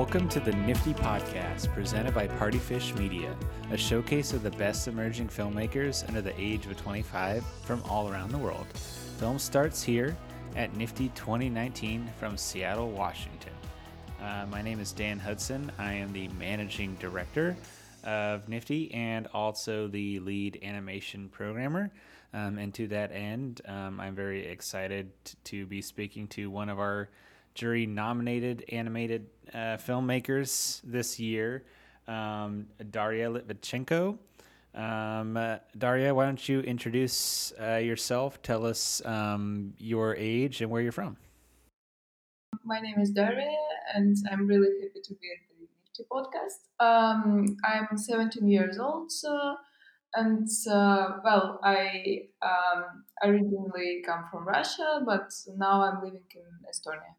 Welcome to the NFFTY Podcast, presented by Partyfish Media, a showcase of the best emerging filmmakers under the age of 25 from all around the world. Film starts here at NFFTY 2019 from Seattle, Washington. Uh, my name is Dan Hudson. I am the managing director of NFFTY and also the lead animation programmer. Um, and to that end, um, I'm very excited to be speaking to one of our jury nominated animated uh, filmmakers this year, um, Daria Litvichenko. Um, uh, Daria, why don't you introduce uh, yourself? Tell us um, your age and where you're from. My name is Daria, and I'm really happy to be at the NFFTY podcast. Um, I'm 17 years old, so, and uh, well, I um, originally come from Russia, but now I'm living in Estonia.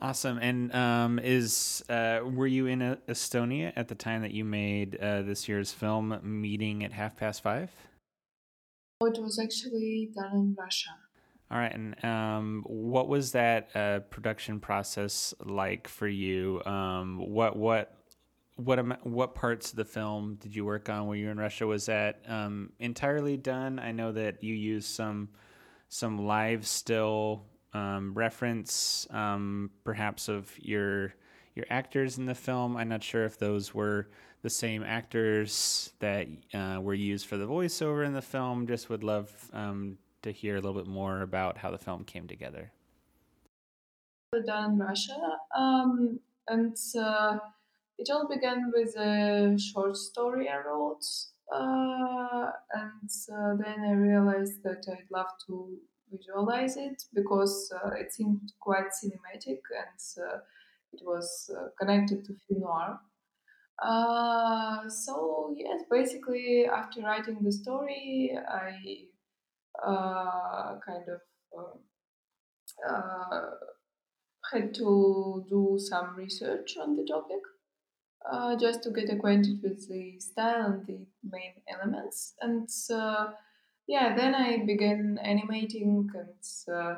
Awesome. And um, is uh, were you in uh, Estonia at the time that you made uh, this year's film meeting at half past five? Oh, it was actually done in Russia. All right. And um, what was that uh, production process like for you? Um, what what what am, what parts of the film did you work on when you were in Russia? Was that um, entirely done? I know that you used some some live still um, reference, um, perhaps of your your actors in the film. I'm not sure if those were the same actors that uh, were used for the voiceover in the film. Just would love um, to hear a little bit more about how the film came together. Done in Russia, um, and uh, it all began with a short story I wrote, uh, and uh, then I realized that I'd love to visualize it because uh, it seemed quite cinematic and uh, it was uh, connected to film noir. Uh, so yes, basically after writing the story, I uh, kind of uh, had to do some research on the topic just to get acquainted with the style and the main elements and yeah, then I began animating and uh,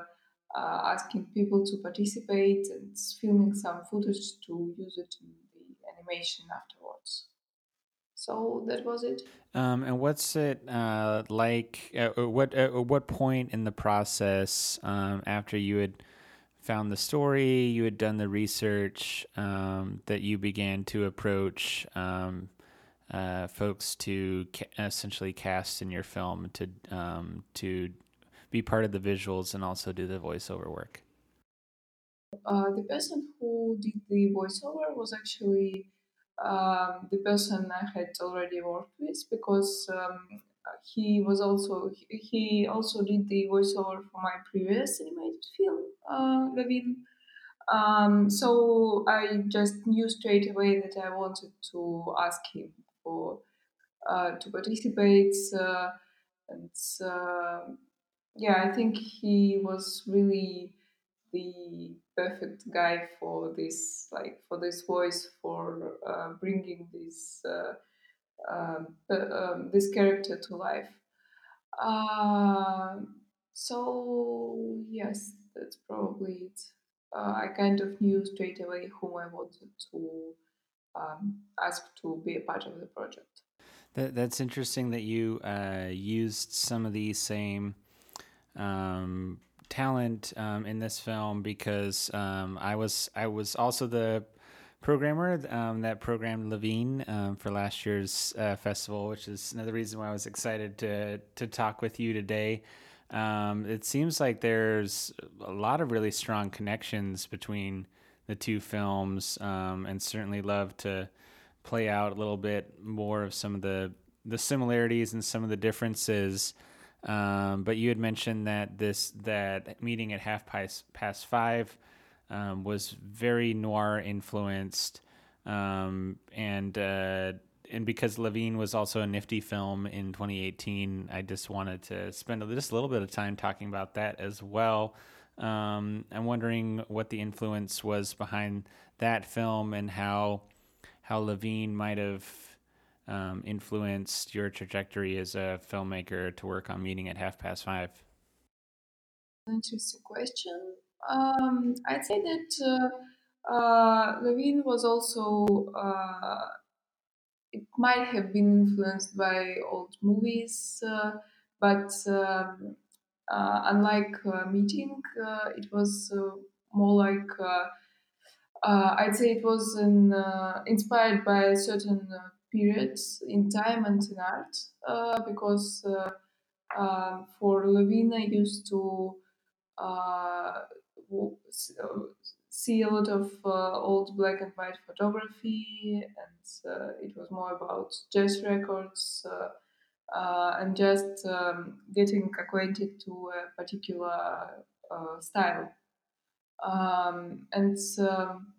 uh, asking people to participate and filming some footage to use it in the animation afterwards. So that was it. Um, and what's it uh, like? Uh, uh what uh, what point in the process um, after you had found the story, you had done the research, um, that you began to approach um, uh, folks to ca- essentially cast in your film to um, to be part of the visuals and also do the voiceover work? Uh, the person who did the voiceover was actually um, the person I had already worked with because um, he was also he also did the voiceover for my previous animated film, uh, Levin. Um, so I just knew straight away that I wanted to ask him for uh, to participate. Uh, and uh, yeah, I think he was really the perfect guy for this, like for this voice, for uh, bringing this uh, um, um, this character to life. Uh, so yes, that's probably it. Uh, I kind of knew straight away whom I wanted to um, asked to be a part of the project. That, that's interesting that you uh, used some of the same um, talent um, in this film because um, I was I was also the programmer um, that programmed Levine um, for last year's uh, festival, which is another reason why I was excited to to talk with you today. Um, it seems like there's a lot of really strong connections between the two films, um, and certainly love to play out a little bit more of some of the the similarities and some of the differences. Um, but you had mentioned that this that meeting at half past five um, was very noir influenced, um, and uh, and because Levine was also a NFFTY film in 2018, I just wanted to spend just a little bit of time talking about that as well. Um, I'm wondering what the influence was behind that film and how how Levine might have um, influenced your trajectory as a filmmaker to work on Meeting at Half Past Five. Interesting question. Um, I'd say that uh, Levine was also uh, it might have been influenced by old movies, uh, but um, uh, unlike uh, Meeting, uh, it was uh, more like I'd say it was inspired by certain periods in time and in art, because um, for Levine, I used to see a lot of uh, old black and white photography, and uh, it was more about jazz records uh, uh, and just um, getting acquainted to a particular uh, style. Um, and um,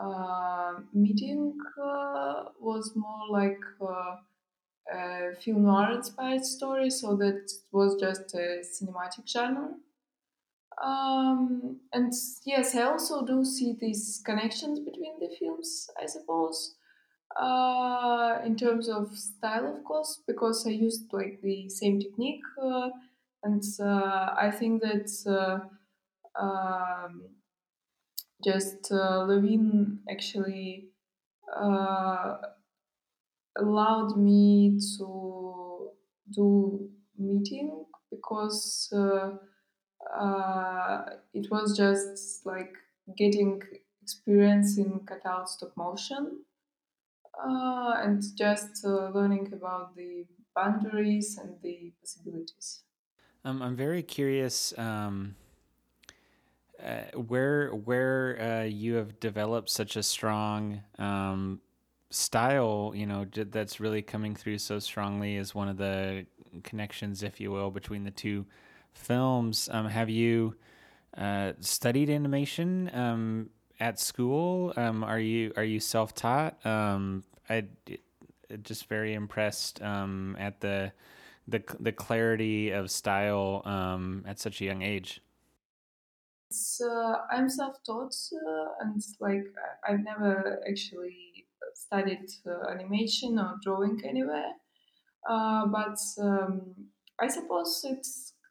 uh, meeting uh, was more like uh, a film noir inspired story, so that was just a cinematic genre. Um, and yes, I also do see these connections between the films, I suppose, uh, in terms of style, of course, because I used like the same technique, uh, and uh, I think that uh, um, just uh, Levine actually allowed me to do meeting because. It was just like getting experience in cutout stop motion uh, and just uh, learning about the boundaries and the possibilities. Um, I'm very curious um, uh, where where uh, you have developed such a strong um, style. You know that's really coming through so strongly as one of the connections, if you will, between the two films. Um, have you uh, studied animation um, at school? Um, are you are you self taught? Um, I just very impressed um, at the the the clarity of style um, at such a young age. It's, uh, I'm self-taught uh, and like I've never actually studied uh, animation or drawing anywhere. Uh, but um, I suppose it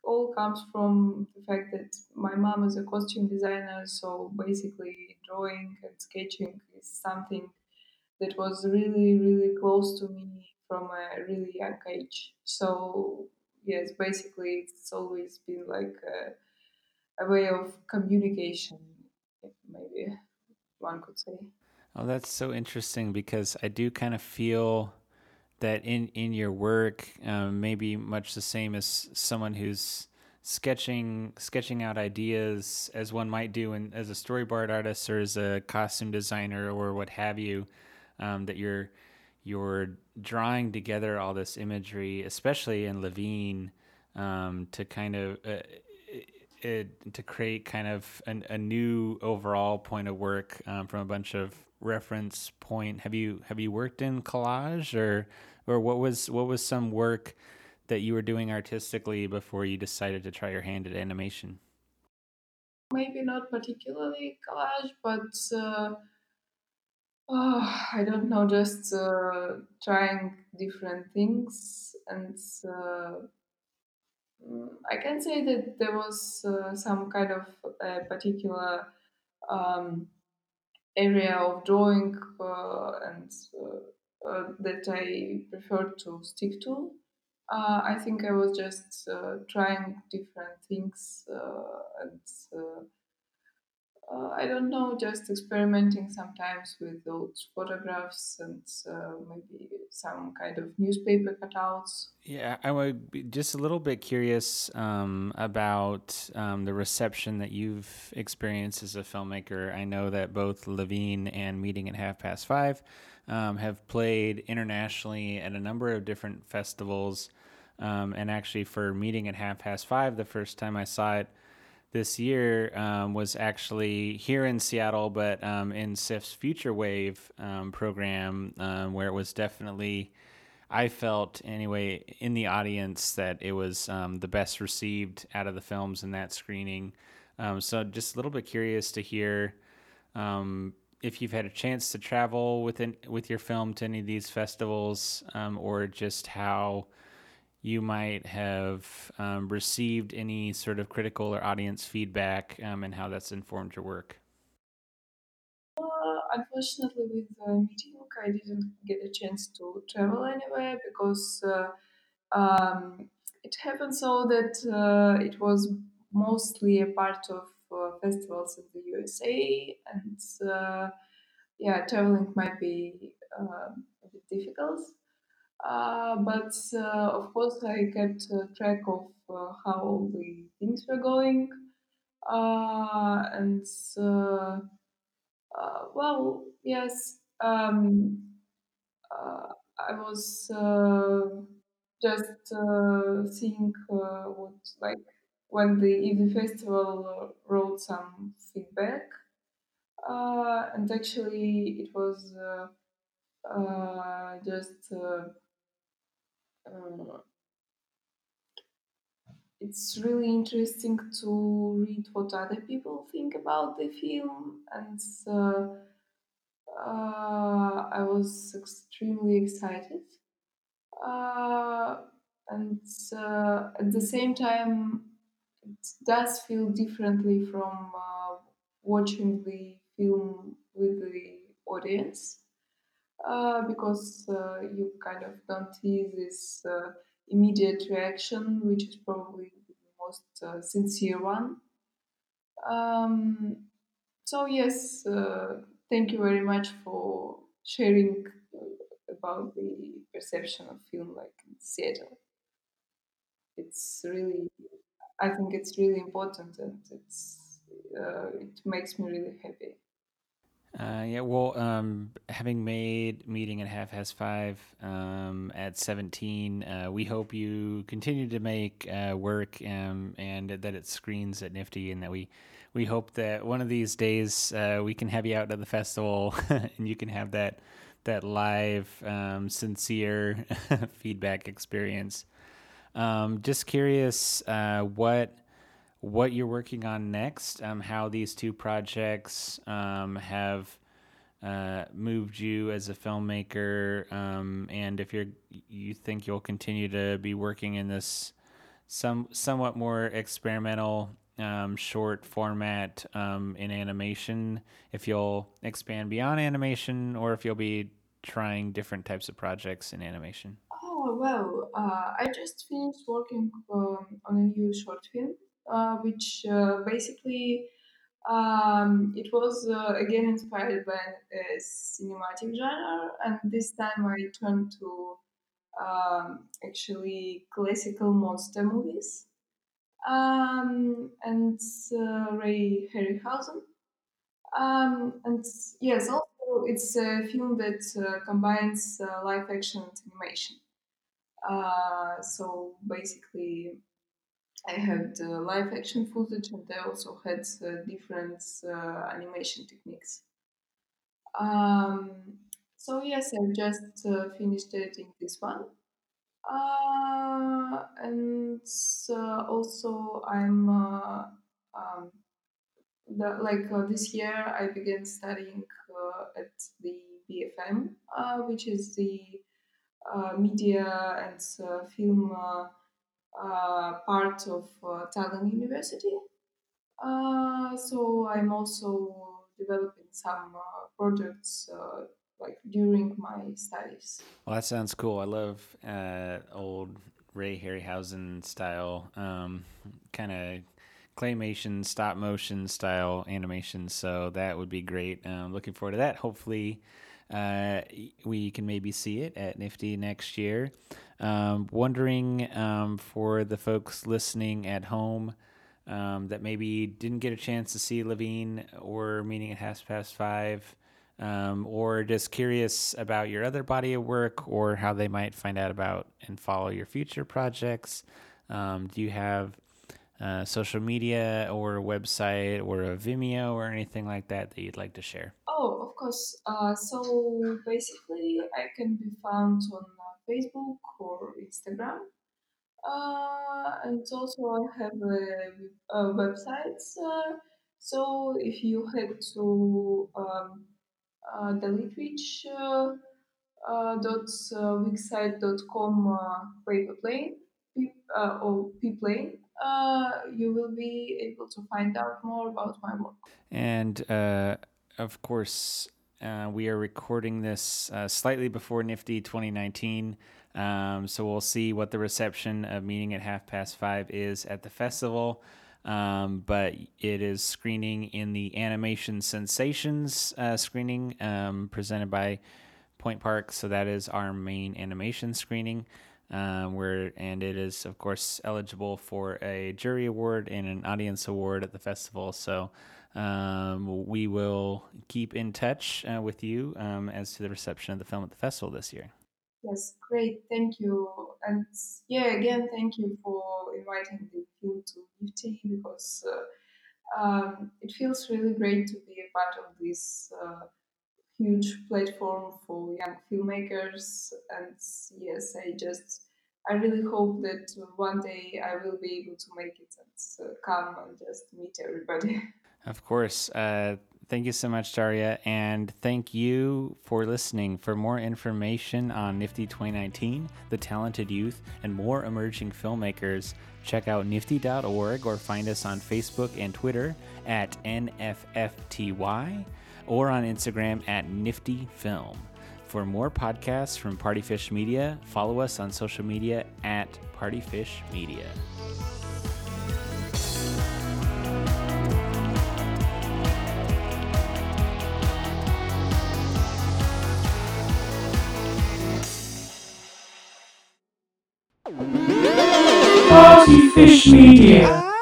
all comes from the fact that my mom is a costume designer, so basically drawing and sketching is something that was really, really close to me from a really young age. So yes, basically it's always been like a, a way of communication, maybe one could say. Oh, that's so interesting because I do kind of feel that in in your work, um, maybe much the same as someone who's sketching sketching out ideas as one might do in, as a storyboard artist or as a costume designer or what have you, um, that you're you're drawing together all this imagery, especially in Levine, um, to kind of uh, it, to create kind of an, a new overall point of work um, from a bunch of reference point. Have you have you worked in collage or or what was what was some work that you were doing artistically before you decided to try your hand at animation? Maybe not particularly collage, but uh, oh, I don't know, just uh, trying different things. And uh, I can say that there was uh, some kind of particular um, area of drawing uh, and uh, uh, that I preferred to stick to. Uh, I think I was just trying different things and uh, I don't know, just experimenting sometimes with those photographs and uh, maybe some kind of newspaper cutouts. Yeah, I would be just a little bit curious um, about um, the reception that you've experienced as a filmmaker. I know that both Levine and Meeting at Half Past Five um, have played internationally at a number of different festivals. Um, and actually, for Meeting at Half Past Five, the first time I saw it this year um, was actually here in Seattle, but um, in SIFF's Future Wave um, program, um, where it was definitely I felt anyway in the audience that it was um, the best received out of the films in that screening. Um, so just a little bit curious to hear if you've had a chance to travel within with your film to any of these festivals, or just how you might have um, received any sort of critical or audience feedback um, and how that's informed your work. unfortunately, with the meeting, I didn't get a chance to travel anywhere because uh, um, it happened so that uh, it was mostly a part of uh, festivals in the USA, and uh, yeah, traveling might be uh, a bit difficult. Uh, but uh, of course, I kept uh, track of uh, how the things were going, and well, yes, um, I was just seeing what like when the EV festival wrote some feedback, uh, and actually it was uh, uh, just uh, it's really interesting to read what other people think about the film and. Uh, I was extremely excited. Uh, and uh, at the same time, it does feel differently from uh, watching the film with the audience uh, because uh, you kind of don't see this uh, immediate reaction, which is probably the most uh, sincere one. Um, so yes, uh, thank you very much for sharing uh, about the perception of film like in Seattle. It's really, I think it's really important, and it's it makes me really happy. Uh, yeah, well, um, having made Meeting at Half Past Five um, at 17, uh, we hope you continue to make uh, work um, and that it screens at NFFTY and that we, we hope that one of these days uh, we can have you out at the festival and you can have that, that live, um, sincere feedback experience. Um, just curious uh, what what you're working on next, um, how these two projects um, have uh, moved you as a filmmaker, um, and if you're you think you'll continue to be working in this some somewhat more experimental um, short format um, in animation, if you'll expand beyond animation, or if you'll be trying different types of projects in animation. Oh well, uh, I just finished working um, on a new short film, uh, which uh, basically um, it was uh, again inspired by a cinematic genre, and this time I turned to um, actually classical monster movies. Um, and uh, Ray Harryhausen. Um, and yes, also it's a film that uh, combines uh, live action and animation. Uh, so basically, I had uh, live action footage and I also had uh, different uh, animation techniques. Um, so yes, I've just uh, finished editing this one. Uh, and uh, also I'm um, like this year I began studying at the BFM, which is the media and film part of uh, Tallinn University. Uh, so I'm also developing some uh, projects uh, like during my studies. Well, that sounds cool. I love uh, old Ray Harryhausen style, um, kind of claymation, stop motion style animation. So that would be great. Um, looking forward to that. Hopefully, uh, we can maybe see it at NFFTY next year. Um, wondering um, for the folks listening at home um, that maybe didn't get a chance to see Levine or Meeting at Half Past Five, um, or just curious about your other body of work or how they might find out about and follow your future projects. Um, do you have uh, social media or a website or a Vimeo or anything like that that you'd like to share? Oh, of course. Uh, so basically, I can be found on uh, Facebook or Instagram. Uh, and also, I have a, a website. Uh, so if you head to um, uh, Dalitvich uh, uh, dot uh, wixsite com uh, paperplane p- uh, or pplane, uh, you will be able to find out more about my work. And uh, of course, uh, we are recording this uh, slightly before NFFTY 2019. Um, so we'll see what the reception of Meeting at Half Past Five is at the festival. Um, but it is screening in the Animation Sensations uh, screening um, presented by Point Park. So that is our main animation screening. Um, where and it is of course eligible for a jury award and an audience award at the festival. So um, we will keep in touch uh, with you um, as to the reception of the film at the festival this year. Yes, great. Thank you. And yeah, again, thank you for inviting the film to NFFTY because uh, um, it feels really great to be a part of this uh, huge platform for young filmmakers. And yes, I just, I really hope that one day I will be able to make it and uh, come and just meet everybody. Of course. Uh, thank you so much, Daria. And thank you for listening. For more information on NFFTY 2019, the talented youth, and more emerging filmmakers, check out nffty.org or find us on Facebook and Twitter at NFFTY or on Instagram at Nifty Film. For more podcasts from Partyfish Media, follow us on social media at Partyfish Media. Partyfish Media.